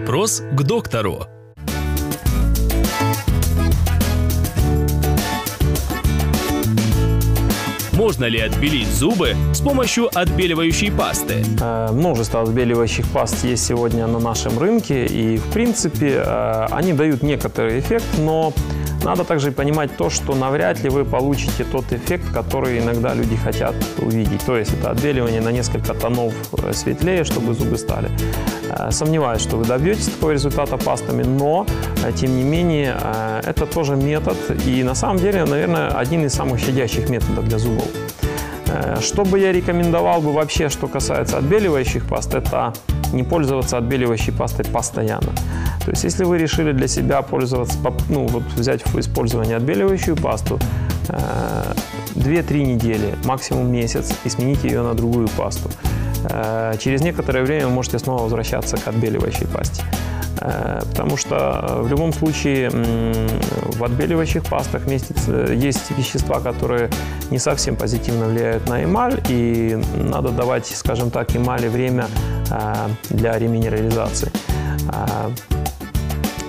Вопрос к доктору. Можно ли отбелить зубы с помощью отбеливающей пасты? Э, Множество отбеливающих паст есть сегодня на нашем рынке, и в принципе э, они дают некоторый эффект, но надо также понимать то, что навряд ли вы получите тот эффект, который иногда люди хотят увидеть. То есть это отбеливание на несколько тонов э, светлее, чтобы зубы стали. Э, Сомневаюсь, что вы добьетесь такого результата пастами, но э, тем не менее это тоже метод и на самом деле, наверное, один из самых щадящих методов для зубов. Что бы я рекомендовал бы вообще, что касается отбеливающих паст, это не пользоваться отбеливающей пастой постоянно. То есть, если вы решили для себя пользоваться, ну, вот взять в использование отбеливающую пасту, э, 2-3 недели, максимум месяц, и сменить ее на другую пасту. Э, Через некоторое время вы можете снова возвращаться к отбеливающей пасте. Э, Потому что э, в любом случае в отбеливающих пастах есть вещества, которые не совсем позитивно влияют на эмаль, и надо давать, скажем так, эмали время э, для реминерализации.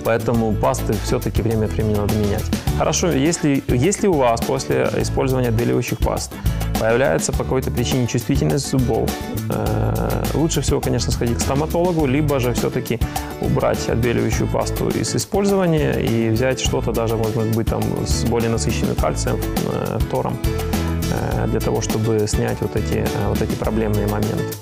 Поэтому пасты все-таки время от времени надо менять. Хорошо, если, если у вас после использования отбеливающих паст появляется по какой-то причине чувствительность зубов, э, лучше всего, конечно, сходить к стоматологу, либо же все-таки убрать отбеливающую пасту из использования и взять что-то даже, может быть, там с более насыщенным кальцием, э, фтором, э, для того, чтобы снять вот эти, э, вот эти проблемные моменты.